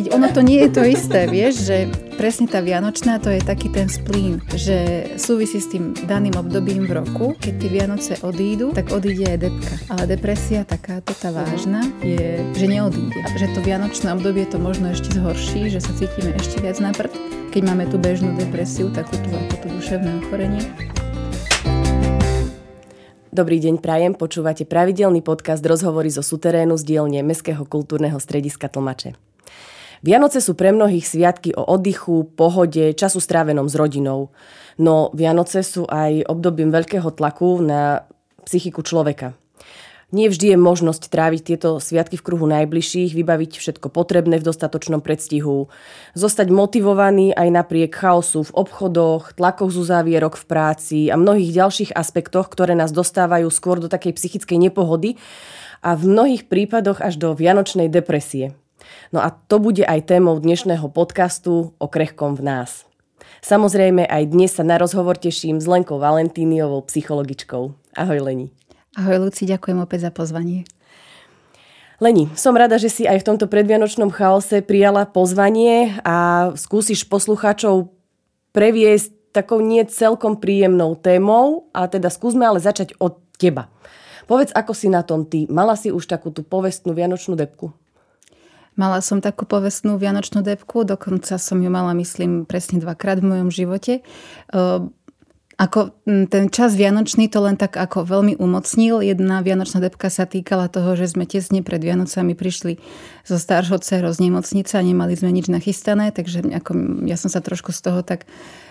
keď ono to nie je to isté, vieš, že presne tá Vianočná to je taký ten splín, že súvisí s tým daným obdobím v roku, keď tie Vianoce odídu, tak odíde aj depka. Ale depresia takáto tá vážna je, že neodíde. Že to Vianočné obdobie to možno ešte zhorší, že sa cítime ešte viac na prd, keď máme tú bežnú depresiu, takú tú ako tú duševné ochorenie. Dobrý deň, Prajem. Počúvate pravidelný podcast Rozhovory zo suterénu z dielne Mestského kultúrneho strediska Tlmače. Vianoce sú pre mnohých sviatky o oddychu, pohode, času strávenom s rodinou. No Vianoce sú aj obdobím veľkého tlaku na psychiku človeka. Nie vždy je možnosť tráviť tieto sviatky v kruhu najbližších, vybaviť všetko potrebné v dostatočnom predstihu, zostať motivovaný aj napriek chaosu v obchodoch, tlakoch z uzávierok v práci a mnohých ďalších aspektoch, ktoré nás dostávajú skôr do takej psychickej nepohody a v mnohých prípadoch až do vianočnej depresie. No a to bude aj témou dnešného podcastu o krehkom v nás. Samozrejme aj dnes sa na rozhovor teším s Lenkou Valentíniovou, psychologičkou. Ahoj Leni. Ahoj Luci, ďakujem opäť za pozvanie. Leni, som rada, že si aj v tomto predvianočnom chaose prijala pozvanie a skúsiš poslucháčov previesť takou nie celkom príjemnou témou a teda skúsme ale začať od teba. Povedz, ako si na tom ty? Mala si už takú tú povestnú vianočnú depku? Mala som takú povestnú vianočnú depku, dokonca som ju mala, myslím, presne dvakrát v mojom živote. Ehm, ako ten čas vianočný to len tak ako veľmi umocnil. Jedna vianočná depka sa týkala toho, že sme tesne pred Vianocami prišli zo staršou dcerou z nemocnice a nemali sme nič nachystané, takže ako ja som sa trošku z toho tak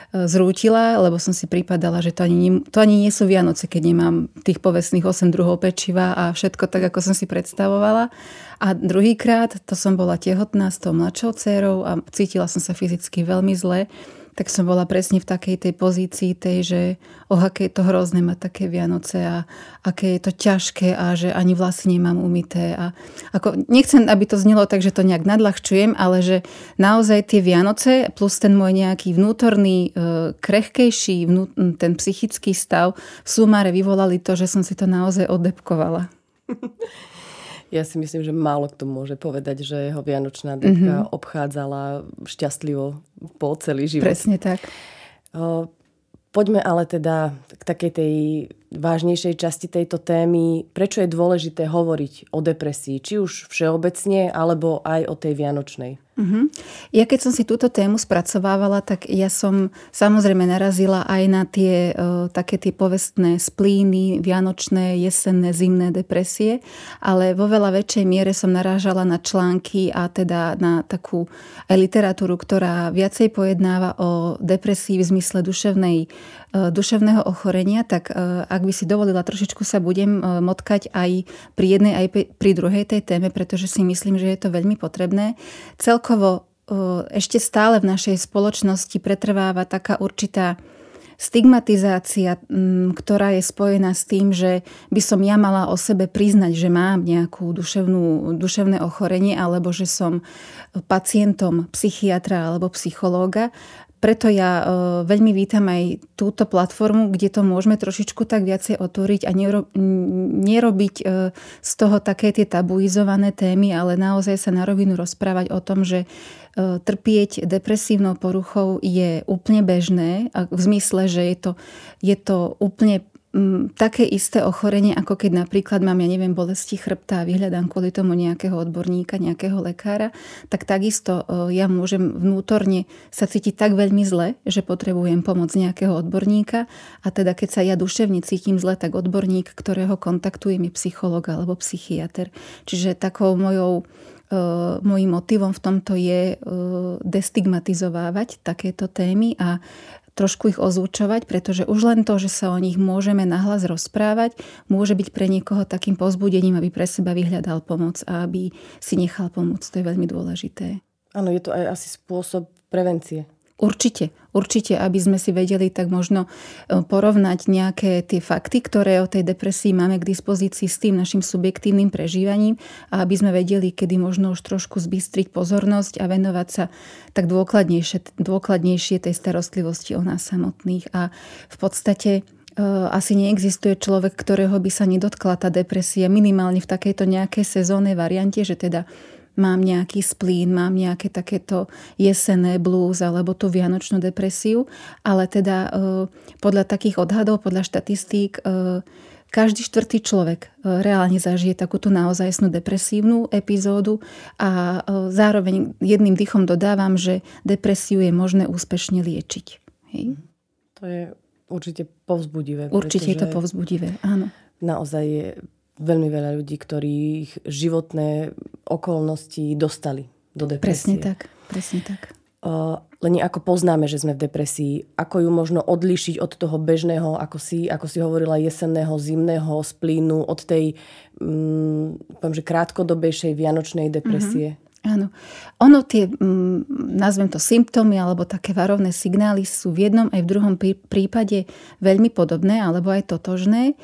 zrútila, lebo som si pripadala, že to ani, nie, to ani nie sú Vianoce, keď nemám tých povestných 8 druhov pečiva a všetko tak, ako som si predstavovala. A druhýkrát, to som bola tehotná s tou mladšou dcerou a cítila som sa fyzicky veľmi zle tak som bola presne v takej tej pozícii tej, že oh, aké je to hrozné mať také Vianoce a aké je to ťažké a že ani vlasy nemám umité. A ako, nechcem, aby to znelo tak, že to nejak nadľahčujem, ale že naozaj tie Vianoce plus ten môj nejaký vnútorný, e, krehkejší, ten psychický stav v sumáre vyvolali to, že som si to naozaj odepkovala. Ja si myslím, že málo kto môže povedať, že jeho Vianočná depka mm-hmm. obchádzala šťastlivo po celý život. Presne tak. Poďme ale teda k takej tej vážnejšej časti tejto témy. Prečo je dôležité hovoriť o depresii, či už všeobecne, alebo aj o tej vianočnej? Uh-huh. Ja keď som si túto tému spracovávala, tak ja som samozrejme narazila aj na tie uh, také tie povestné splíny, vianočné, jesenné, zimné depresie, ale vo veľa väčšej miere som narážala na články a teda na takú aj literatúru, ktorá viacej pojednáva o depresii v zmysle duševnej, uh, duševného ochorenia, tak uh, ak by si dovolila, trošičku sa budem motkať aj pri jednej, aj pri druhej tej téme, pretože si myslím, že je to veľmi potrebné. Celkovo ešte stále v našej spoločnosti pretrváva taká určitá stigmatizácia, ktorá je spojená s tým, že by som ja mala o sebe priznať, že mám nejakú duševnú, duševné ochorenie alebo že som pacientom psychiatra alebo psychológa preto ja e, veľmi vítam aj túto platformu, kde to môžeme trošičku tak viacej otvoriť a nerobiť e, z toho také tie tabuizované témy, ale naozaj sa na rovinu rozprávať o tom, že e, trpieť depresívnou poruchou je úplne bežné, v zmysle, že je to, je to úplne také isté ochorenie, ako keď napríklad mám, ja neviem, bolesti chrbta a vyhľadám kvôli tomu nejakého odborníka, nejakého lekára, tak takisto ja môžem vnútorne sa cítiť tak veľmi zle, že potrebujem pomoc nejakého odborníka a teda keď sa ja duševne cítim zle, tak odborník, ktorého kontaktujem je psycholog alebo psychiatr. Čiže takou mojou Mojím motivom v tomto je destigmatizovávať takéto témy a trošku ich ozvučovať, pretože už len to, že sa o nich môžeme nahlas rozprávať, môže byť pre niekoho takým pozbudením, aby pre seba vyhľadal pomoc a aby si nechal pomôcť. To je veľmi dôležité. Áno, je to aj asi spôsob prevencie. Určite, určite, aby sme si vedeli tak možno e, porovnať nejaké tie fakty, ktoré o tej depresii máme k dispozícii s tým našim subjektívnym prežívaním a aby sme vedeli, kedy možno už trošku zbystriť pozornosť a venovať sa tak dôkladnejšie, dôkladnejšie tej starostlivosti o nás samotných. A v podstate e, asi neexistuje človek, ktorého by sa nedotkla tá depresia minimálne v takejto nejakej sezónnej variante, že teda mám nejaký splín, mám nejaké takéto jesenné blues alebo tú vianočnú depresiu, ale teda e, podľa takých odhadov, podľa štatistík, e, každý štvrtý človek reálne zažije takúto naozajstnú depresívnu epizódu a zároveň jedným dychom dodávam, že depresiu je možné úspešne liečiť. Hej? To je určite povzbudivé. Určite je to povzbudivé, áno. Naozaj je veľmi veľa ľudí, ktorých životné okolnosti dostali do depresie. Presne tak, presne tak. Len ako poznáme, že sme v depresii, ako ju možno odlíšiť od toho bežného, ako si, ako si hovorila, jesenného, zimného splínu, od tej um, poviem, že krátkodobejšej vianočnej depresie? Mm-hmm. Áno. Ono tie, um, nazvem to symptómy alebo také varovné signály sú v jednom aj v druhom prípade veľmi podobné alebo aj totožné.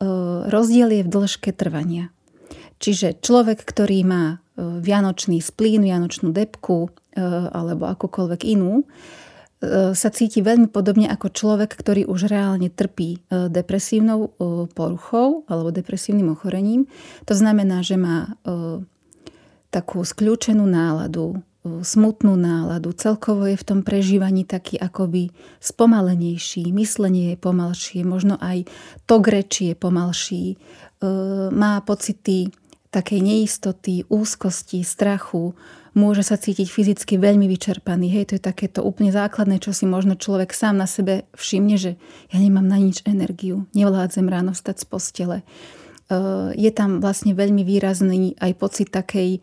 E, rozdiel je v dĺžke trvania. Čiže človek, ktorý má e, vianočný splín, vianočnú depku e, alebo akúkoľvek inú, sa cíti veľmi podobne ako človek, ktorý už reálne trpí depresívnou poruchou alebo depresívnym ochorením. To znamená, že má takú skľúčenú náladu, smutnú náladu. Celkovo je v tom prežívaní taký akoby spomalenejší, myslenie je pomalšie, možno aj to reči je pomalší. E, má pocity takej neistoty, úzkosti, strachu, môže sa cítiť fyzicky veľmi vyčerpaný. Hej, to je takéto úplne základné, čo si možno človek sám na sebe všimne, že ja nemám na nič energiu, nevládzem ráno vstať z postele. E, je tam vlastne veľmi výrazný aj pocit takej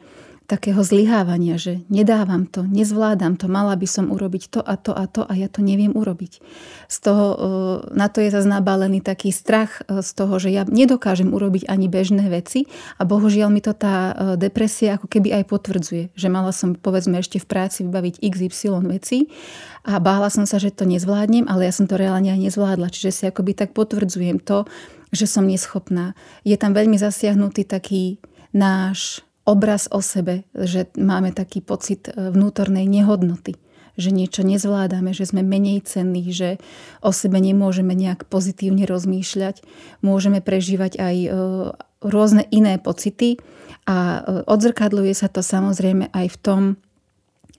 takého zlyhávania, že nedávam to, nezvládam to, mala by som urobiť to a to a to a ja to neviem urobiť. Z toho, e, na to je zase nabalený taký strach e, z toho, že ja nedokážem urobiť ani bežné veci a bohužiaľ mi to tá e, depresia ako keby aj potvrdzuje, že mala som povedzme ešte v práci vybaviť XY veci a bála som sa, že to nezvládnem, ale ja som to reálne aj nezvládla. Čiže si akoby tak potvrdzujem to, že som neschopná. Je tam veľmi zasiahnutý taký náš obraz o sebe, že máme taký pocit e, vnútornej nehodnoty, že niečo nezvládame, že sme menej cenní, že o sebe nemôžeme nejak pozitívne rozmýšľať, môžeme prežívať aj e, rôzne iné pocity a e, odzrkadluje sa to samozrejme aj v tom,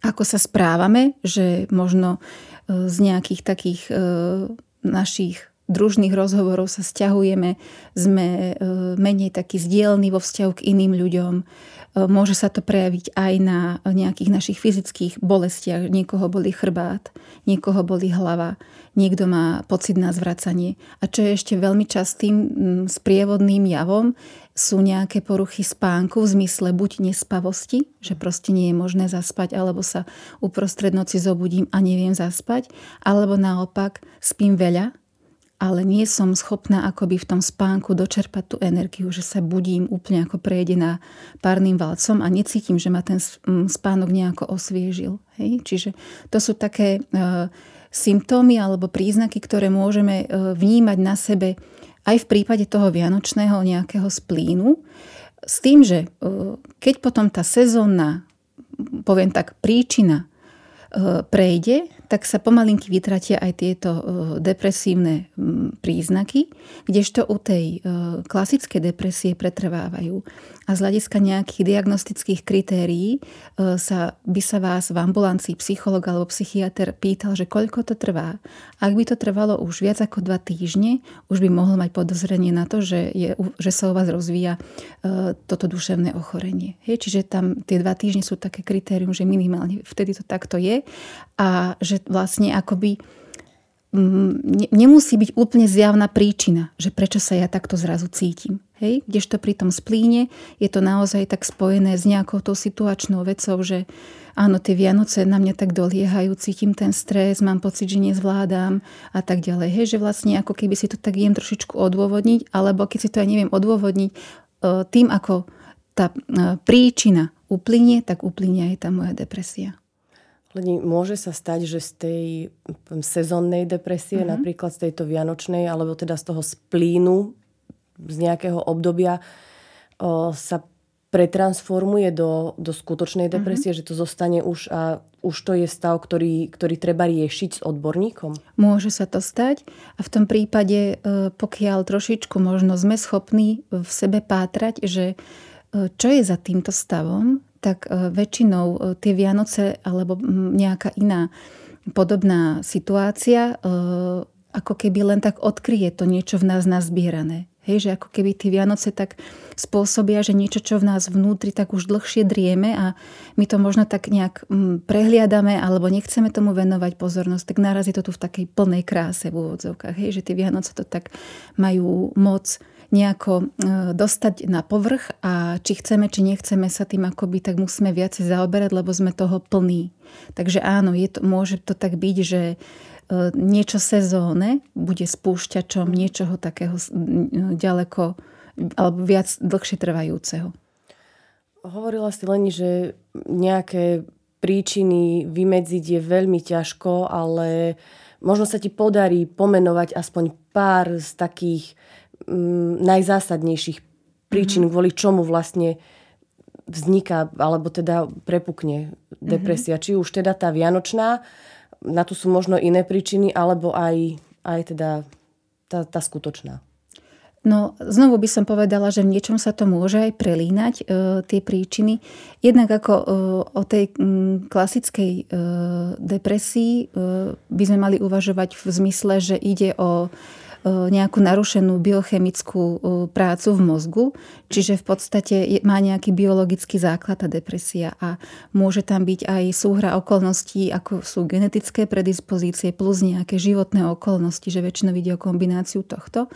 ako sa správame, že možno z nejakých takých našich družných rozhovorov sa stiahujeme, sme e, menej taký zdielní vo vzťahu k iným ľuďom. E, môže sa to prejaviť aj na nejakých našich fyzických bolestiach. Niekoho boli chrbát, niekoho boli hlava, niekto má pocit na zvracanie. A čo je ešte veľmi častým sprievodným javom, sú nejaké poruchy spánku v zmysle buď nespavosti, že proste nie je možné zaspať, alebo sa uprostred noci zobudím a neviem zaspať, alebo naopak spím veľa, ale nie som schopná akoby v tom spánku dočerpať tú energiu, že sa budím úplne ako prejde na párnym valcom a necítim, že ma ten spánok nejako osviežil. Hej? Čiže to sú také e, symptómy alebo príznaky, ktoré môžeme e, vnímať na sebe aj v prípade toho vianočného nejakého splínu, s tým, že e, keď potom tá sezónna, poviem tak, príčina e, prejde, tak sa pomalinky vytratia aj tieto e, depresívne príznaky, kdežto u tej e, klasickej depresie pretrvávajú. A z hľadiska nejakých diagnostických kritérií e, sa, by sa vás v ambulancii psycholog alebo psychiatr pýtal, že koľko to trvá. Ak by to trvalo už viac ako dva týždne, už by mohol mať podozrenie na to, že, je, že sa u vás rozvíja toto duševné ochorenie. Hej, čiže tam tie dva týždne sú také kritérium, že minimálne vtedy to takto je a že vlastne akoby mm, nemusí byť úplne zjavná príčina, že prečo sa ja takto zrazu cítim. Hej? Kdežto pri tom splíne je to naozaj tak spojené s nejakou tou situačnou vecou, že áno, tie Vianoce na mňa tak doliehajú, cítim ten stres, mám pocit, že nezvládam a tak ďalej. Hej, že vlastne ako keby si to tak viem trošičku odôvodniť, alebo keď si to aj neviem odôvodniť, e, tým ako tá e, príčina uplynie, tak uplynie aj tá moja depresia. Môže sa stať, že z tej sezónnej depresie, mm-hmm. napríklad z tejto vianočnej, alebo teda z toho splínu z nejakého obdobia o, sa pretransformuje do, do skutočnej mhm. depresie, mm-hmm. že to zostane už a už to je stav, ktorý, ktorý treba riešiť s odborníkom? Môže sa to stať a v tom prípade, e, pokiaľ trošičku možno sme schopní v sebe pátrať, že e, čo je za týmto stavom, tak väčšinou tie Vianoce alebo nejaká iná podobná situácia ako keby len tak odkryje to niečo v nás nazbierané. Hej, že ako keby tie Vianoce tak spôsobia, že niečo, čo v nás vnútri tak už dlhšie drieme a my to možno tak nejak prehliadame alebo nechceme tomu venovať pozornosť, tak narazí to tu v takej plnej kráse v úvodzovkách. Hej, že tie Vianoce to tak majú moc nejako e, dostať na povrch a či chceme, či nechceme sa tým akoby, tak musíme viacej zaoberať, lebo sme toho plní. Takže áno, je to, môže to tak byť, že E, niečo sezóne bude spúšťačom niečoho takého ďaleko alebo viac dlhšie trvajúceho. Hovorila si len, že nejaké príčiny vymedziť je veľmi ťažko, ale možno sa ti podarí pomenovať aspoň pár z takých mm, najzásadnejších príčin, mm-hmm. kvôli čomu vlastne vzniká, alebo teda prepukne depresia. Mm-hmm. Či už teda tá vianočná, na to sú možno iné príčiny, alebo aj, aj teda tá, tá skutočná. No, znovu by som povedala, že v niečom sa to môže aj prelínať, e, tie príčiny. Jednak ako e, o tej m, klasickej e, depresii e, by sme mali uvažovať v zmysle, že ide o nejakú narušenú biochemickú e, prácu v mozgu, čiže v podstate má nejaký biologický základ tá depresia a môže tam byť aj súhra okolností, ako sú genetické predispozície plus nejaké životné okolnosti, že väčšinou ide o kombináciu tohto.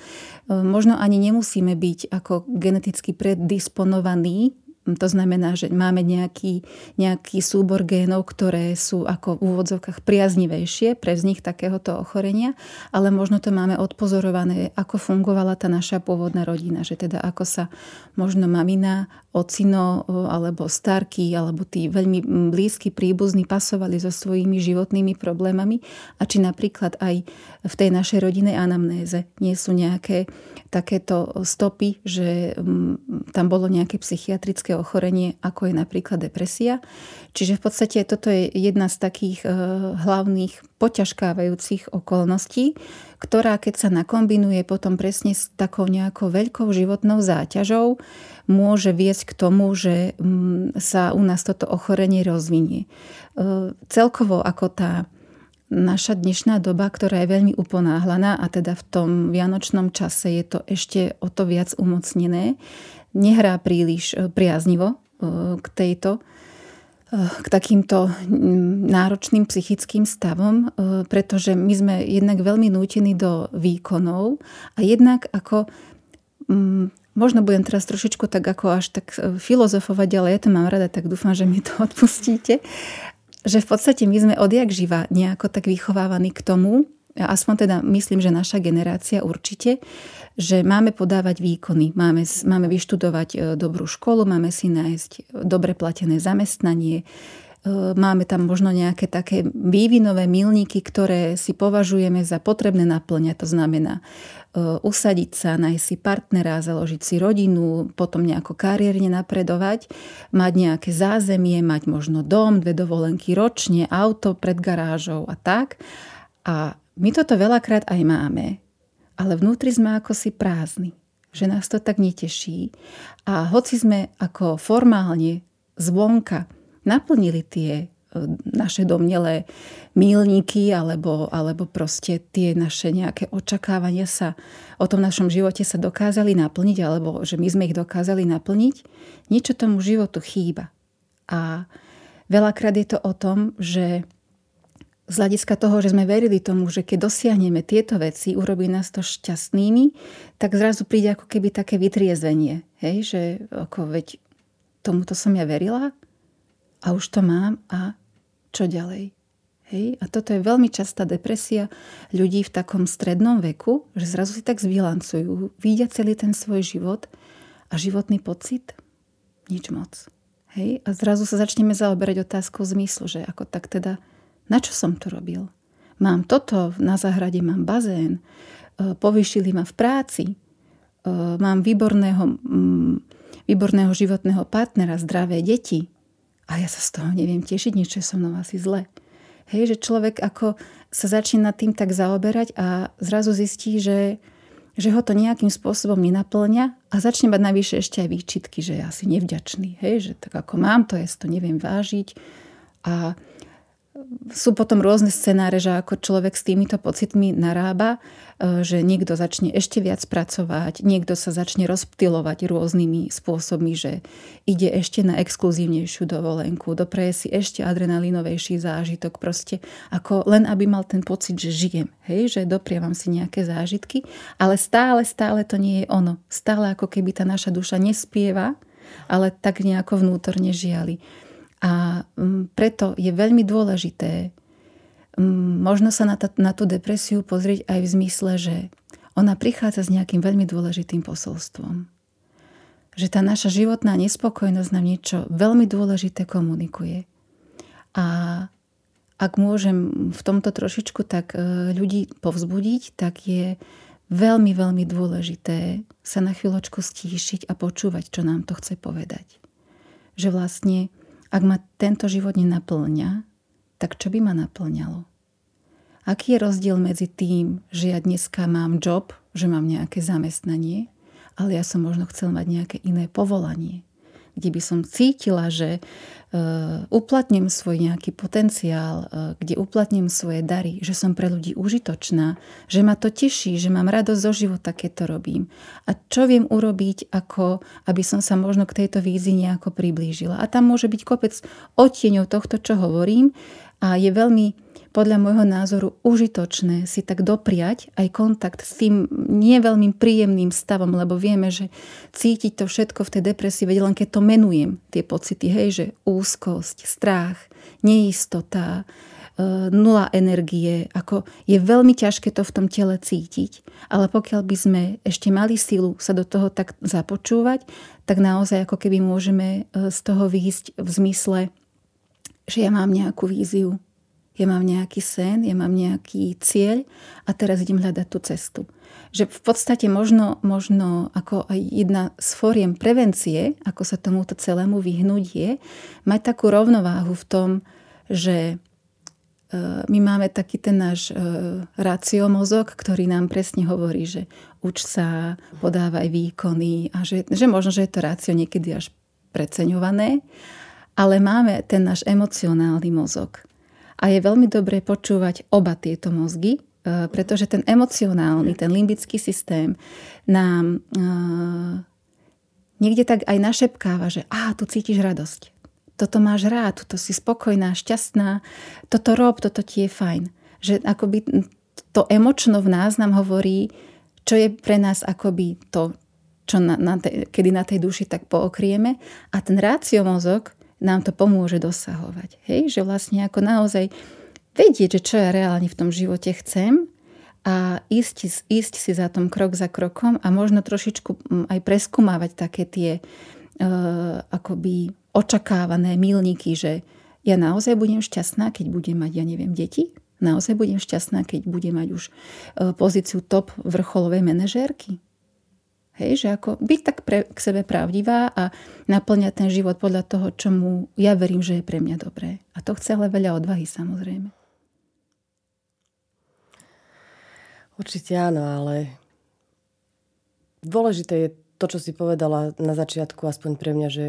E, možno ani nemusíme byť ako geneticky predisponovaní to znamená, že máme nejaký, nejaký súbor génov, ktoré sú ako v úvodzovkách priaznivejšie pre vznik takéhoto ochorenia, ale možno to máme odpozorované, ako fungovala tá naša pôvodná rodina, že teda ako sa možno mamina, ocino alebo starky alebo tí veľmi blízky príbuzní pasovali so svojimi životnými problémami a či napríklad aj v tej našej rodinej anamnéze nie sú nejaké takéto stopy, že tam bolo nejaké psychiatrické ochorenie, ako je napríklad depresia. Čiže v podstate toto je jedna z takých e, hlavných poťažkávajúcich okolností, ktorá keď sa nakombinuje potom presne s takou nejakou veľkou životnou záťažou, môže viesť k tomu, že sa u nás toto ochorenie rozvinie. E, celkovo ako tá naša dnešná doba, ktorá je veľmi uponáhlaná a teda v tom vianočnom čase je to ešte o to viac umocnené, nehrá príliš e, priaznivo e, k tejto e, k takýmto náročným psychickým stavom, pretože my sme jednak veľmi nútení do výkonov a jednak ako možno budem teraz trošičku tak ako až tak filozofovať, ale ja to mám rada, tak dúfam, že mi to odpustíte že v podstate my sme odjak živa nejako tak vychovávaní k tomu, aspoň teda myslím, že naša generácia určite, že máme podávať výkony, máme, máme vyštudovať e, dobrú školu, máme si nájsť dobre platené zamestnanie, e, máme tam možno nejaké také vývinové milníky, ktoré si považujeme za potrebné naplňať. To znamená e, usadiť sa, nájsť si partnera, založiť si rodinu, potom nejako kariérne napredovať, mať nejaké zázemie, mať možno dom, dve dovolenky ročne, auto pred garážou a tak. A my toto veľakrát aj máme, ale vnútri sme ako si prázdni, že nás to tak neteší. A hoci sme ako formálne zvonka naplnili tie e, naše domnelé mílniky alebo, alebo proste tie naše nejaké očakávania sa o tom našom živote sa dokázali naplniť alebo že my sme ich dokázali naplniť, niečo tomu životu chýba. A veľakrát je to o tom, že z hľadiska toho, že sme verili tomu, že keď dosiahneme tieto veci, urobí nás to šťastnými, tak zrazu príde ako keby také vytriezvenie. Hej, že ako veď tomuto som ja verila a už to mám a čo ďalej. Hej? A toto je veľmi častá depresia ľudí v takom strednom veku, že zrazu si tak zbilancujú, vidia celý ten svoj život a životný pocit nič moc. Hej? A zrazu sa začneme zaoberať otázkou zmyslu, že ako tak teda na čo som to robil? Mám toto, na záhrade mám bazén, e, povýšili ma v práci, e, mám výborného, mm, výborného životného partnera, zdravé deti a ja sa z toho neviem tešiť, niečo je so mnou asi zle. Hej, že človek ako sa začína tým tak zaoberať a zrazu zistí, že že ho to nejakým spôsobom nenaplňa a začne mať navyše ešte aj výčitky, že je asi nevďačný, hej, že tak ako mám to, ja si to neviem vážiť a sú potom rôzne scenáre, že ako človek s týmito pocitmi narába, e, že niekto začne ešte viac pracovať, niekto sa začne rozptilovať rôznymi spôsobmi, že ide ešte na exkluzívnejšiu dovolenku, dopreje si ešte adrenalinovejší zážitok, proste ako len aby mal ten pocit, že žijem, hej, že doprievam si nejaké zážitky, ale stále, stále to nie je ono. Stále ako keby tá naša duša nespieva, ale tak nejako vnútorne žiali. A mm, preto je veľmi dôležité mm, možno sa na, ta, na tú depresiu pozrieť aj v zmysle, že ona prichádza s nejakým veľmi dôležitým posolstvom. Že tá naša životná nespokojnosť nám niečo veľmi dôležité komunikuje. A ak môžem v tomto trošičku tak e, ľudí povzbudiť, tak je veľmi, veľmi dôležité sa na chvíľočku stíšiť a počúvať, čo nám to chce povedať. Že vlastne ak ma tento život nenaplňa, tak čo by ma naplňalo? Aký je rozdiel medzi tým, že ja dneska mám job, že mám nejaké zamestnanie, ale ja som možno chcel mať nejaké iné povolanie kde by som cítila, že e, uplatním svoj nejaký potenciál, e, kde uplatním svoje dary, že som pre ľudí užitočná, že ma to teší, že mám radosť zo života, keď to robím. A čo viem urobiť, ako aby som sa možno k tejto vízii nejako priblížila. A tam môže byť kopec odtieňov tohto, čo hovorím a je veľmi podľa môjho názoru užitočné si tak dopriať aj kontakt s tým nie veľmi príjemným stavom, lebo vieme, že cítiť to všetko v tej depresii, veď len keď to menujem, tie pocity, hej, že úzkosť, strach, neistota, e, nula energie, ako je veľmi ťažké to v tom tele cítiť, ale pokiaľ by sme ešte mali silu sa do toho tak započúvať, tak naozaj ako keby môžeme e, z toho výjsť v zmysle, že ja mám nejakú víziu, ja mám nejaký sen, ja mám nejaký cieľ a teraz idem hľadať tú cestu. Že v podstate možno, možno ako aj jedna z fóriem prevencie, ako sa tomuto celému vyhnúť je, mať takú rovnováhu v tom, že e, my máme taký ten náš e, raciomozog, ktorý nám presne hovorí, že uč sa, podávaj výkony a že, že možno, že je to rácio niekedy až preceňované, ale máme ten náš emocionálny mozog, a je veľmi dobré počúvať oba tieto mozgy, e, pretože ten emocionálny, ten limbický systém nám e, niekde tak aj našepkáva, že á, tu cítiš radosť. Toto máš rád, toto si spokojná, šťastná, toto rob, toto ti je fajn. Že akoby to emočno v nás nám hovorí, čo je pre nás akoby to, čo na, na te, kedy na tej duši tak pookrieme. A ten rácio mozog nám to pomôže dosahovať. Hej? Že vlastne ako naozaj vedieť, že čo ja reálne v tom živote chcem a ísť, ísť si za tom krok za krokom a možno trošičku mm, aj preskumávať také tie uh, akoby očakávané milníky, že ja naozaj budem šťastná, keď budem mať, ja neviem, deti. Naozaj budem šťastná, keď budem mať už uh, pozíciu top vrcholovej manažérky. Hej, že ako byť tak pre, k sebe pravdivá a naplňať ten život podľa toho, čo mu ja verím, že je pre mňa dobré. A to chce ale veľa odvahy samozrejme. Určite áno, ale dôležité je to, čo si povedala na začiatku, aspoň pre mňa, že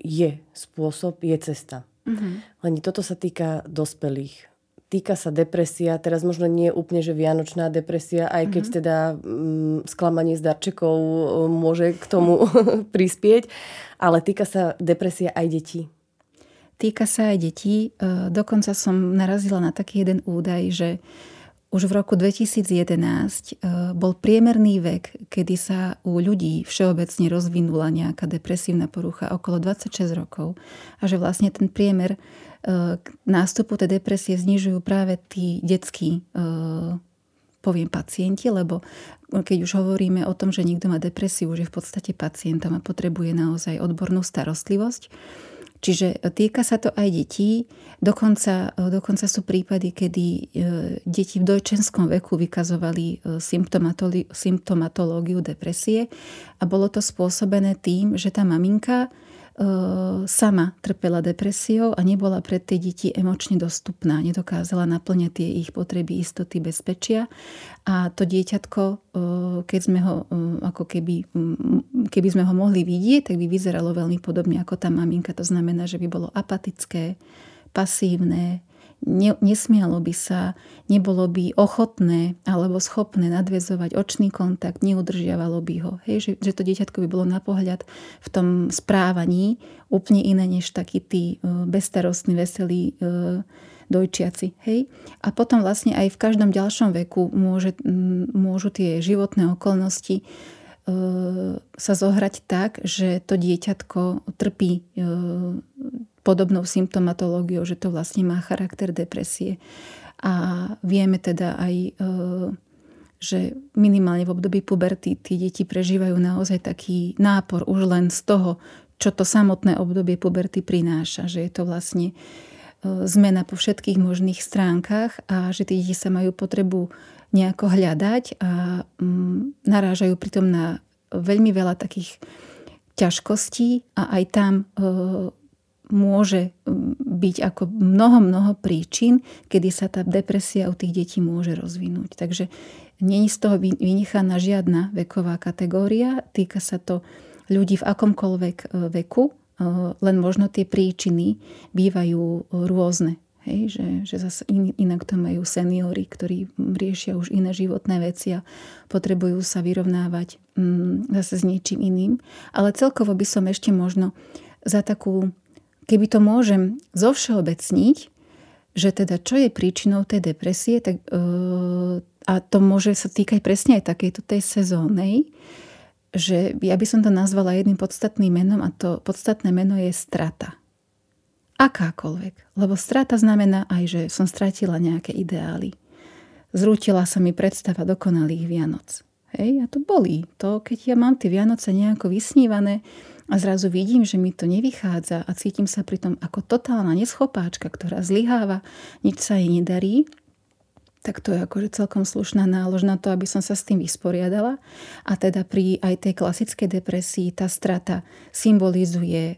je spôsob, je cesta. Mm-hmm. Len toto sa týka dospelých týka sa depresia, teraz možno nie úplne, že vianočná depresia, aj keď mm-hmm. teda mm, sklamanie z darčekov e, môže k tomu prispieť, ale týka sa depresia aj detí. Týka sa aj detí. E, dokonca som narazila na taký jeden údaj, že už v roku 2011 e, bol priemerný vek, kedy sa u ľudí všeobecne rozvinula nejaká depresívna porucha okolo 26 rokov a že vlastne ten priemer k nástupu tej depresie znižujú práve tí detskí e, poviem pacienti, lebo keď už hovoríme o tom, že niekto má depresiu, už je v podstate pacientom a potrebuje naozaj odbornú starostlivosť. Čiže týka sa to aj detí. Dokonca, dokonca sú prípady, kedy e, deti v dojčenskom veku vykazovali e, symptomatológiu depresie a bolo to spôsobené tým, že tá maminka sama trpela depresiou a nebola pre tie deti emočne dostupná. Nedokázala naplňať tie ich potreby istoty, bezpečia. A to dieťatko, keď sme ho, ako keby, keby sme ho mohli vidieť, tak by vyzeralo veľmi podobne ako tá maminka. To znamená, že by bolo apatické, pasívne, ne, nesmialo by sa, nebolo by ochotné alebo schopné nadvezovať očný kontakt, neudržiavalo by ho. Hej, že, že to dieťatko by bolo na pohľad v tom správaní úplne iné než taký tí e, bezstarostný, veselý e, dojčiaci. Hej? A potom vlastne aj v každom ďalšom veku môže, môžu tie životné okolnosti e, sa zohrať tak, že to dieťatko trpí podobnou symptomatológiou, že to vlastne má charakter depresie. A vieme teda aj, e, že minimálne v období puberty tí deti prežívajú naozaj taký nápor už len z toho, čo to samotné obdobie puberty prináša. Že je to vlastne e, zmena po všetkých možných stránkach a že tí deti sa majú potrebu nejako hľadať a mm, narážajú pritom na veľmi veľa takých ťažkostí a aj tam e, môže byť ako mnoho, mnoho príčin, kedy sa tá depresia u tých detí môže rozvinúť. Takže není z toho vynechaná žiadna veková kategória, týka sa to ľudí v akomkoľvek e, veku, e, len možno tie príčiny bývajú rôzne. Hej, že, že zase in, inak to majú seniory, ktorí riešia už iné životné veci a potrebujú sa vyrovnávať mm, zase s niečím iným. Ale celkovo by som ešte možno za takú keby to môžem zovšeobecniť, že teda čo je príčinou tej depresie, tak, e, a to môže sa týkať presne aj takejto tej sezónej, že ja by som to nazvala jedným podstatným menom a to podstatné meno je strata. Akákoľvek. Lebo strata znamená aj, že som stratila nejaké ideály. Zrútila sa mi predstava dokonalých Vianoc. Hej, a to bolí. To, keď ja mám tie Vianoce nejako vysnívané, a zrazu vidím, že mi to nevychádza a cítim sa pritom ako totálna neschopáčka, ktorá zlyháva, nič sa jej nedarí, tak to je akože celkom slušná nálož na to, aby som sa s tým vysporiadala. A teda pri aj tej klasickej depresii tá strata symbolizuje e,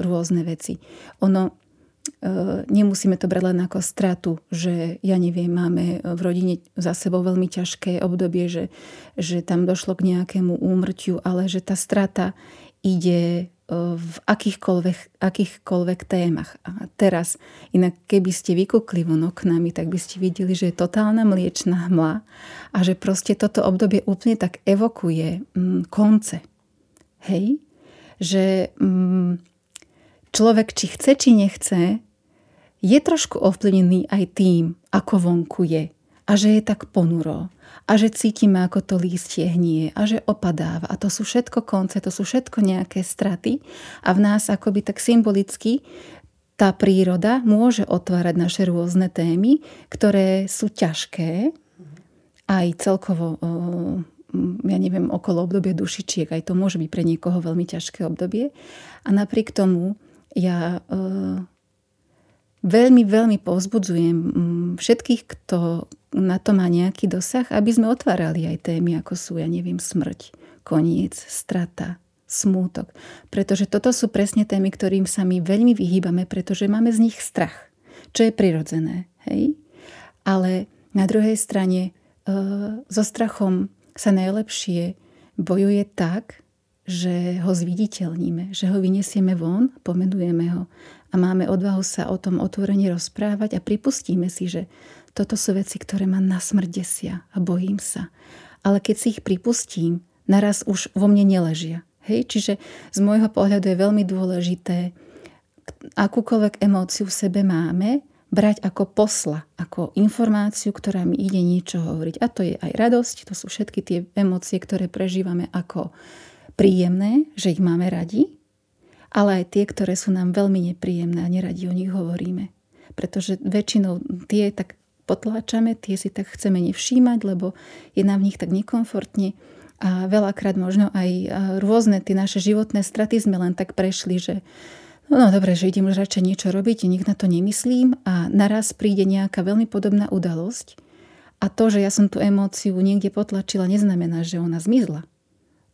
rôzne veci. Ono, e, nemusíme to brať len ako stratu, že ja neviem, máme v rodine za sebou veľmi ťažké obdobie, že, že tam došlo k nejakému úmrtiu, ale že tá strata ide e, v akýchkoľvek, akýchkoľvek témach. A teraz, inak keby ste vykúkli von oknami, tak by ste videli, že je totálna mliečná hmla a že proste toto obdobie úplne tak evokuje mm, konce. Hej? Že mm, človek, či chce, či nechce, je trošku ovplyvnený aj tým, ako vonku je. A že je tak ponuro. A že cítime, ako to lístie hnie. A že opadáva. A to sú všetko konce, to sú všetko nejaké straty. A v nás akoby tak symbolicky tá príroda môže otvárať naše rôzne témy, ktoré sú ťažké, aj celkovo, ja neviem, okolo obdobia dušičiek, aj to môže byť pre niekoho veľmi ťažké obdobie. A napriek tomu ja veľmi, veľmi povzbudzujem všetkých, kto na to má nejaký dosah, aby sme otvárali aj témy, ako sú, ja neviem, smrť, koniec, strata, smútok. Pretože toto sú presne témy, ktorým sa my veľmi vyhýbame, pretože máme z nich strach, čo je prirodzené. Hej? Ale na druhej strane e, so strachom sa najlepšie bojuje tak, že ho zviditeľníme, že ho vyniesieme von, pomenujeme ho a máme odvahu sa o tom otvorene rozprávať a pripustíme si, že toto sú veci, ktoré ma na smrť desia a bojím sa. Ale keď si ich pripustím, naraz už vo mne neležia. Hej? Čiže z môjho pohľadu je veľmi dôležité, akúkoľvek emóciu v sebe máme, brať ako posla, ako informáciu, ktorá mi ide niečo hovoriť. A to je aj radosť, to sú všetky tie emócie, ktoré prežívame ako príjemné, že ich máme radi, ale aj tie, ktoré sú nám veľmi nepríjemné a neradi o nich hovoríme. Pretože väčšinou tie tak potláčame, tie si tak chceme nevšímať, lebo je nám v nich tak nekomfortne. A veľakrát možno aj rôzne tie naše životné straty sme len tak prešli, že no, no dobre, že idem už radšej niečo robiť, nik na to nemyslím a naraz príde nejaká veľmi podobná udalosť a to, že ja som tú emóciu niekde potlačila, neznamená, že ona zmizla.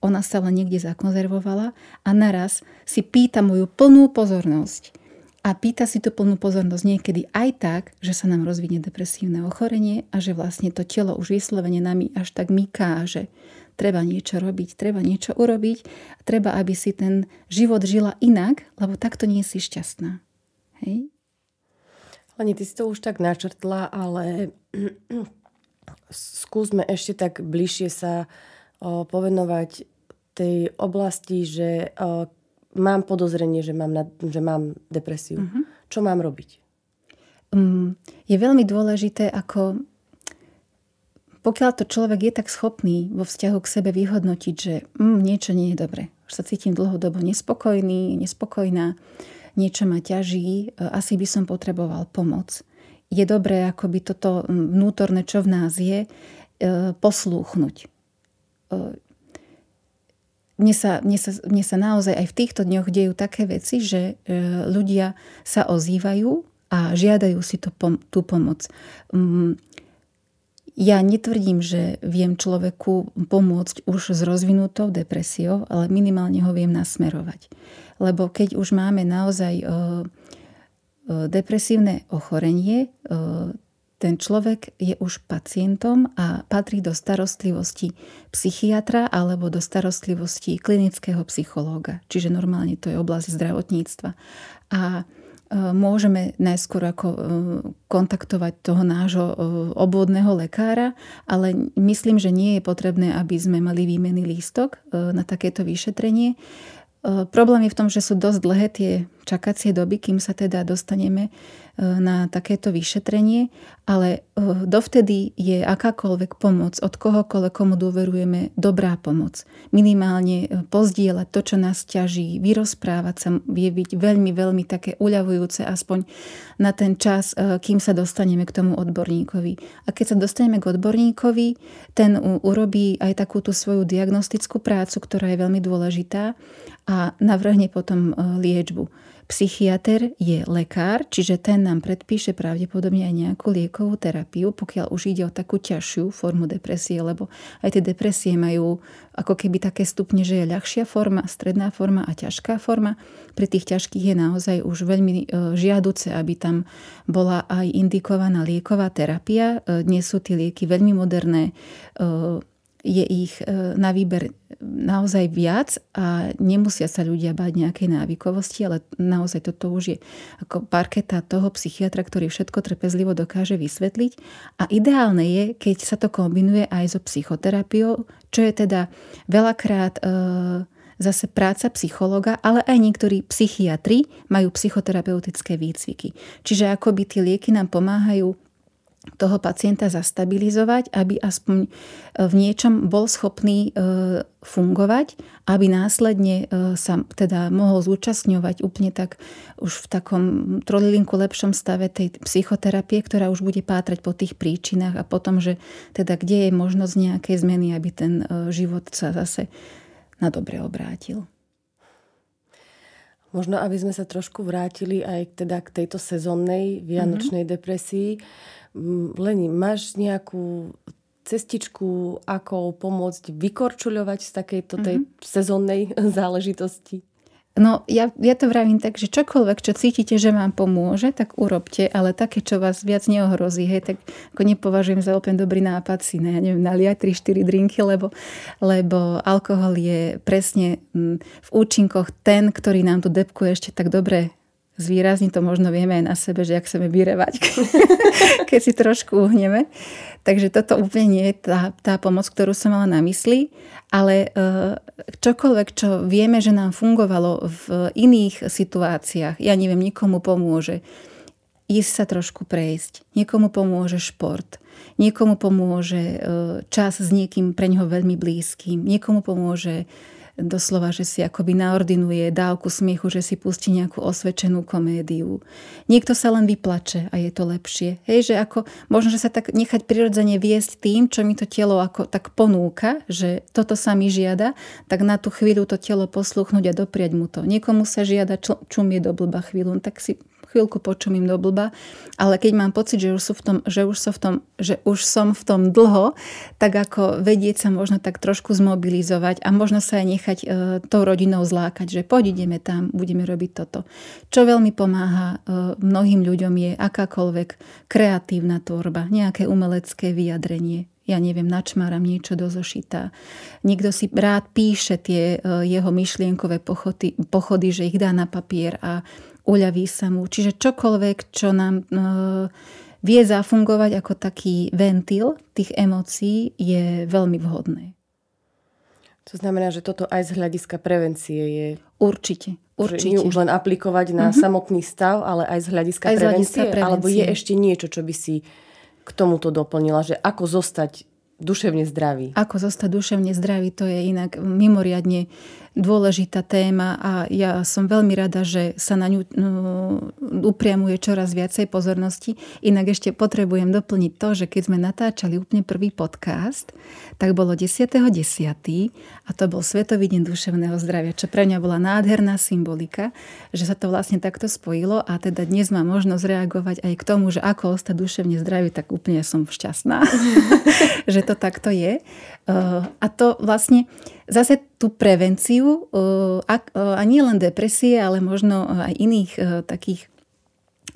ona sa len niekde zakonzervovala a naraz si pýta moju plnú pozornosť. A pýta si tú plnú pozornosť niekedy aj tak, že sa nám rozvinie depresívne ochorenie a že vlastne to telo už vyslovene nami až tak myká, že treba niečo robiť, treba niečo urobiť treba, aby si ten život žila inak, lebo takto nie si šťastná. Hej? Lani, ty si to už tak načrtla, ale skúsme ešte tak bližšie sa povenovať tej oblasti, že mám podozrenie, že mám, na, že mám depresiu. Uh-huh. Čo mám robiť? Um, je veľmi dôležité, ako pokiaľ to človek je tak schopný vo vzťahu k sebe vyhodnotiť, že mm, niečo nie je dobre, že sa cítim dlhodobo nespokojný, nespokojná, niečo ma ťaží, e, asi by som potreboval pomoc. Je dobré akoby toto vnútorné, čo v nás je, e, poslúchnuť. E, mne sa, mne, sa, mne sa naozaj aj v týchto dňoch dejú také veci, že ľudia sa ozývajú a žiadajú si to, tú pomoc. Mm, ja netvrdím, že viem človeku pomôcť už s rozvinutou depresiou, ale minimálne ho viem nasmerovať. Lebo keď už máme naozaj e, e, depresívne ochorenie, e, ten človek je už pacientom a patrí do starostlivosti psychiatra alebo do starostlivosti klinického psychológa. Čiže normálne to je oblasť zdravotníctva. A môžeme najskôr ako e, kontaktovať toho nášho e, obvodného lekára, ale myslím, že nie je potrebné, aby sme mali výmenný lístok e, na takéto vyšetrenie. Problém je v tom, že sú dosť dlhé tie čakacie doby, kým sa teda dostaneme na takéto vyšetrenie, ale dovtedy je akákoľvek pomoc od kohokoľvek, komu dôverujeme, dobrá pomoc. Minimálne pozdieľať to, čo nás ťaží, vyrozprávať sa vie byť veľmi, veľmi také uľavujúce aspoň na ten čas, kým sa dostaneme k tomu odborníkovi. A keď sa dostaneme k odborníkovi, ten urobí aj takú tú svoju diagnostickú prácu, ktorá je veľmi dôležitá a navrhne potom liečbu. Psychiatr je lekár, čiže ten nám predpíše pravdepodobne aj nejakú liekovú terapiu, pokiaľ už ide o takú ťažšiu formu depresie, lebo aj tie depresie majú ako keby také stupne, že je ľahšia forma, stredná forma a ťažká forma. Pri tých ťažkých je naozaj už veľmi e, žiaduce, aby tam bola aj indikovaná lieková terapia. E, dnes sú tie lieky veľmi moderné, e, je ich e, na výber naozaj viac a nemusia sa ľudia báť nejakej návykovosti, ale naozaj toto už je ako parketa toho psychiatra, ktorý všetko trpezlivo dokáže vysvetliť. A ideálne je, keď sa to kombinuje aj so psychoterapiou, čo je teda veľakrát e, zase práca psychologa, ale aj niektorí psychiatri majú psychoterapeutické výcviky. Čiže akoby tie lieky nám pomáhajú toho pacienta zastabilizovať, aby aspoň e, v niečom bol schopný e, fungovať, aby následne e, sa teda mohol zúčastňovať úplne tak už v takom trolilinku lepšom stave tej psychoterapie, ktorá už bude pátrať po tých príčinách a potom, že teda kde je možnosť nejakej zmeny, aby ten život sa zase na dobre obrátil. Možno, aby sme sa trošku vrátili aj teda k tejto sezónnej vianočnej mm-hmm. depresii. Leni, máš nejakú cestičku, ako pomôcť vykorčuľovať z takejto tej mm-hmm. sezónnej záležitosti? No, ja, ja to vravím tak, že čokoľvek, čo cítite, že vám pomôže, tak urobte, ale také, čo vás viac neohrozí, hej, tak ako nepovažujem za úplne dobrý nápad si, ne, ja neviem, naliať 3-4 drinky, lebo, lebo alkohol je presne v účinkoch ten, ktorý nám tu depku ešte tak dobre zvýrazniť to možno vieme aj na sebe, že ak chceme vyrevať, keď si trošku uhneme. Takže toto úplne nie je tá, tá pomoc, ktorú som mala na mysli, ale e, čokoľvek, čo vieme, že nám fungovalo v iných situáciách, ja neviem, nikomu pomôže ísť sa trošku prejsť, niekomu pomôže šport, niekomu pomôže e, čas s niekým pre ňoho veľmi blízkym, niekomu pomôže doslova, že si akoby naordinuje dávku smiechu, že si pustí nejakú osvedčenú komédiu. Niekto sa len vyplače a je to lepšie. Hej, že ako, možno, že sa tak nechať prirodzene viesť tým, čo mi to telo ako tak ponúka, že toto sa mi žiada, tak na tú chvíľu to telo posluchnúť a dopriať mu to. Niekomu sa žiada čumie do blba chvíľu, no tak si chvíľku počumím do blba, ale keď mám pocit, že už, sú v tom, že, už som v tom, že už som v tom dlho, tak ako vedieť sa možno tak trošku zmobilizovať a možno sa aj nechať e, tou rodinou zlákať, že poď ideme tam, budeme robiť toto. Čo veľmi pomáha e, mnohým ľuďom je akákoľvek kreatívna tvorba, nejaké umelecké vyjadrenie ja neviem, načmáram niečo do zošita. Niekto si rád píše tie e, jeho myšlienkové pochody, pochody, že ich dá na papier a uľaví sa mu. Čiže čokoľvek, čo nám e, vie zafungovať ako taký ventil tých emócií, je veľmi vhodné. To znamená, že toto aj z hľadiska prevencie je... Určite. Určite. Nie už len aplikovať na uh-huh. samotný stav, ale aj z hľadiska, aj prevencie, z hľadiska prevencie. Alebo je ešte niečo, čo by si k tomuto doplnila, že ako zostať duševne zdravý. Ako zostať duševne zdravý, to je inak mimoriadne dôležitá téma a ja som veľmi rada, že sa na ňu no, upriamuje čoraz viacej pozornosti. Inak ešte potrebujem doplniť to, že keď sme natáčali úplne prvý podcast, tak bolo 10.10. 10. a to bol Svetový deň duševného zdravia, čo pre mňa bola nádherná symbolika, že sa to vlastne takto spojilo a teda dnes mám možnosť reagovať aj k tomu, že ako ostať duševne zdravý, tak úplne som šťastná, že to takto je. A to vlastne zase tú prevenciu a, a nie len depresie, ale možno aj iných takých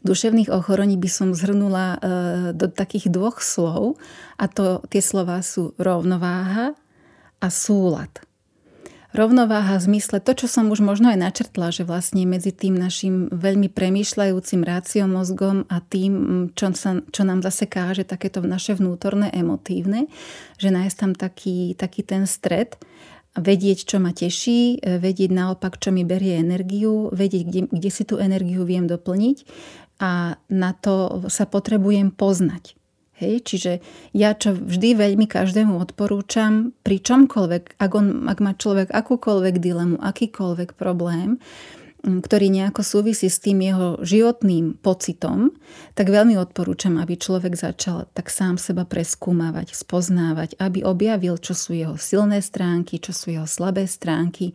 duševných ochorení by som zhrnula do takých dvoch slov a to tie slova sú rovnováha a súlad. Rovnováha v zmysle to, čo som už možno aj načrtla, že vlastne medzi tým našim veľmi premýšľajúcim ráciomozgom a tým, čo, sa, čo nám zase káže takéto naše vnútorné emotívne, že nájsť tam taký, taký ten stred, vedieť, čo ma teší, vedieť naopak, čo mi berie energiu, vedieť, kde, kde si tú energiu viem doplniť a na to sa potrebujem poznať. Hej, čiže ja čo vždy veľmi každému odporúčam, pri čomkoľvek, ak, on, ak má človek akúkoľvek dilemu, akýkoľvek problém, ktorý nejako súvisí s tým jeho životným pocitom, tak veľmi odporúčam, aby človek začal tak sám seba preskúmavať, spoznávať, aby objavil, čo sú jeho silné stránky, čo sú jeho slabé stránky,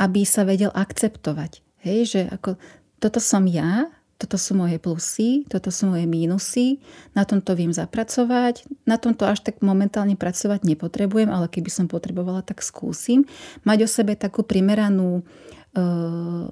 aby sa vedel akceptovať. Hej, že ako toto som ja, toto sú moje plusy, toto sú moje mínusy, na tomto viem zapracovať, na tomto až tak momentálne pracovať nepotrebujem, ale keby som potrebovala, tak skúsim. Mať o sebe takú primeranú e,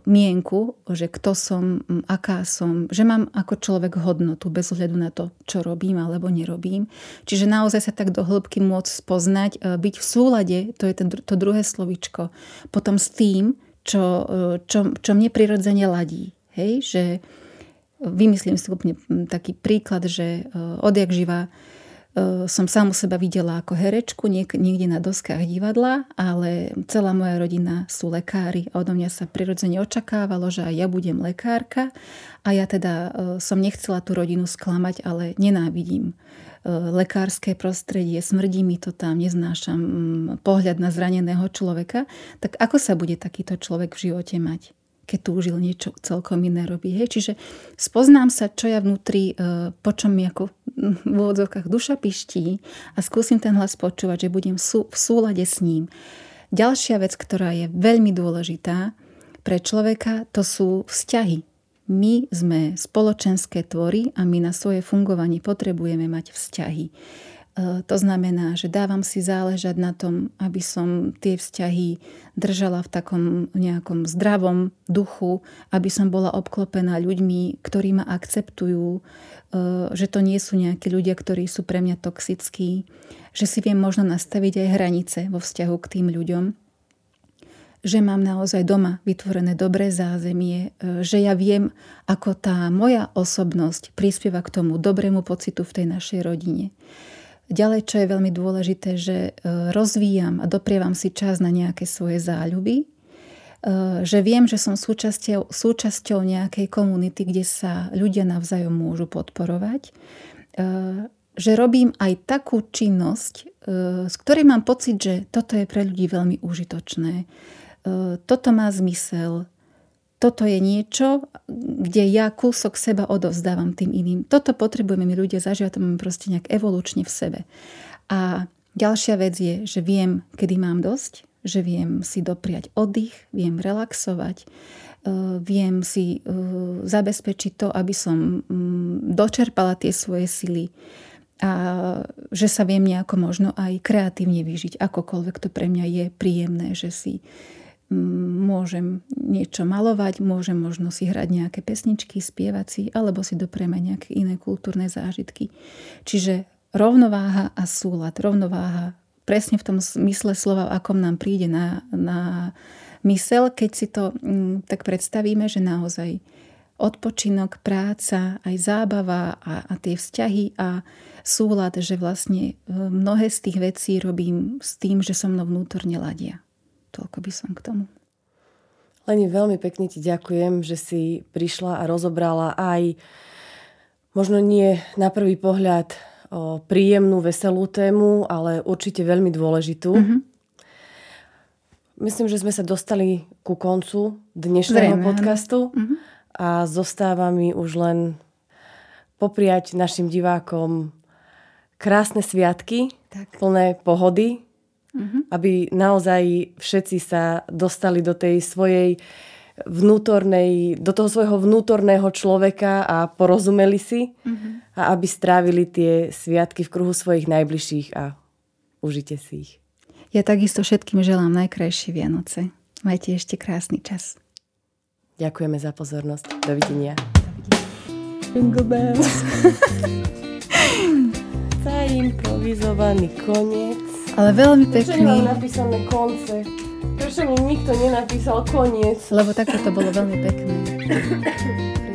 mienku, že kto som, aká som, že mám ako človek hodnotu bez ohľadu na to, čo robím alebo nerobím. Čiže naozaj sa tak do hĺbky môcť spoznať, e, byť v súlade, to je ten, to druhé slovičko, potom s tým, čo, e, čo, čo mne prirodzene ladí. Hej, že Vymyslím si úplne taký príklad, že e, odjak živa e, som samu seba videla ako herečku niekde na doskách divadla, ale celá moja rodina sú lekári a odo mňa sa prirodzene očakávalo, že aj ja budem lekárka a ja teda e, som nechcela tú rodinu sklamať, ale nenávidím lekárske prostredie, smrdí mi to tam, neznášam pohľad na zraneného človeka, tak ako sa bude takýto človek v živote mať? Keď túžil niečo celkom iné robiť. Hej. Čiže spoznám sa, čo ja vnútri, e, po čom mi ako v úvodzovkách duša piští a skúsim ten hlas počúvať, že budem v súlade s ním. Ďalšia vec, ktorá je veľmi dôležitá pre človeka, to sú vzťahy. My sme spoločenské tvory a my na svoje fungovanie potrebujeme mať vzťahy. E, to znamená, že dávam si záležať na tom, aby som tie vzťahy držala v takom nejakom zdravom duchu, aby som bola obklopená ľuďmi, ktorí ma akceptujú, e, že to nie sú nejakí ľudia, ktorí sú pre mňa toxickí, že si viem možno nastaviť aj hranice vo vzťahu k tým ľuďom, že mám naozaj doma vytvorené dobré zázemie, e, že ja viem, ako tá moja osobnosť prispieva k tomu dobrému pocitu v tej našej rodine. Ďalej, čo je veľmi dôležité, že e, rozvíjam a doprievam si čas na nejaké svoje záľuby, e, že viem, že som súčasťou, súčasťou nejakej komunity, kde sa ľudia navzájom môžu podporovať, e, že robím aj takú činnosť, z ktorej mám pocit, že toto je pre ľudí veľmi užitočné. Toto má zmysel, toto je niečo, kde ja kúsok seba odovzdávam tým iným. Toto potrebujeme my ľudia zažívať, to máme proste nejak evolučne v sebe. A ďalšia vec je, že viem, kedy mám dosť, že viem si dopriať oddych, viem relaxovať, viem si zabezpečiť to, aby som mm, dočerpala tie svoje sily a že sa viem nejako možno aj kreatívne vyžiť, akokoľvek to pre mňa je príjemné, že si môžem niečo malovať, môžem možno si hrať nejaké pesničky, spievať si, alebo si doprieme nejaké iné kultúrne zážitky. Čiže rovnováha a súlad. Rovnováha presne v tom smysle slova, akom nám príde na, na mysel, keď si to mm, tak predstavíme, že naozaj odpočinok, práca, aj zábava a, a tie vzťahy a súlad, že vlastne e, mnohé z tých vecí robím s tým, že so mnou vnútorne ladia. Toľko by som k tomu. Leni, veľmi pekne ti ďakujem, že si prišla a rozobrala aj možno nie na prvý pohľad o príjemnú, veselú tému, ale určite veľmi dôležitú. Mm-hmm. Myslím, že sme sa dostali ku koncu dnešného Zrejme, podcastu. Mm-hmm a zostáva mi už len popriať našim divákom krásne sviatky, tak. plné pohody, mm-hmm. aby naozaj všetci sa dostali do tej svojej vnútornej, do toho svojho vnútorného človeka a porozumeli si mm-hmm. a aby strávili tie sviatky v kruhu svojich najbližších a užite si ich. Ja takisto všetkým želám najkrajšie Vianoce. Majte ešte krásny čas. Ďakujeme za pozornosť. Dovidenia. Jingle bells. Zaimprovizovaný koniec. Ale veľmi pekný. Prečo napísané konce? Prečo mi nikto nenapísal koniec? Lebo takto to bolo veľmi pekné.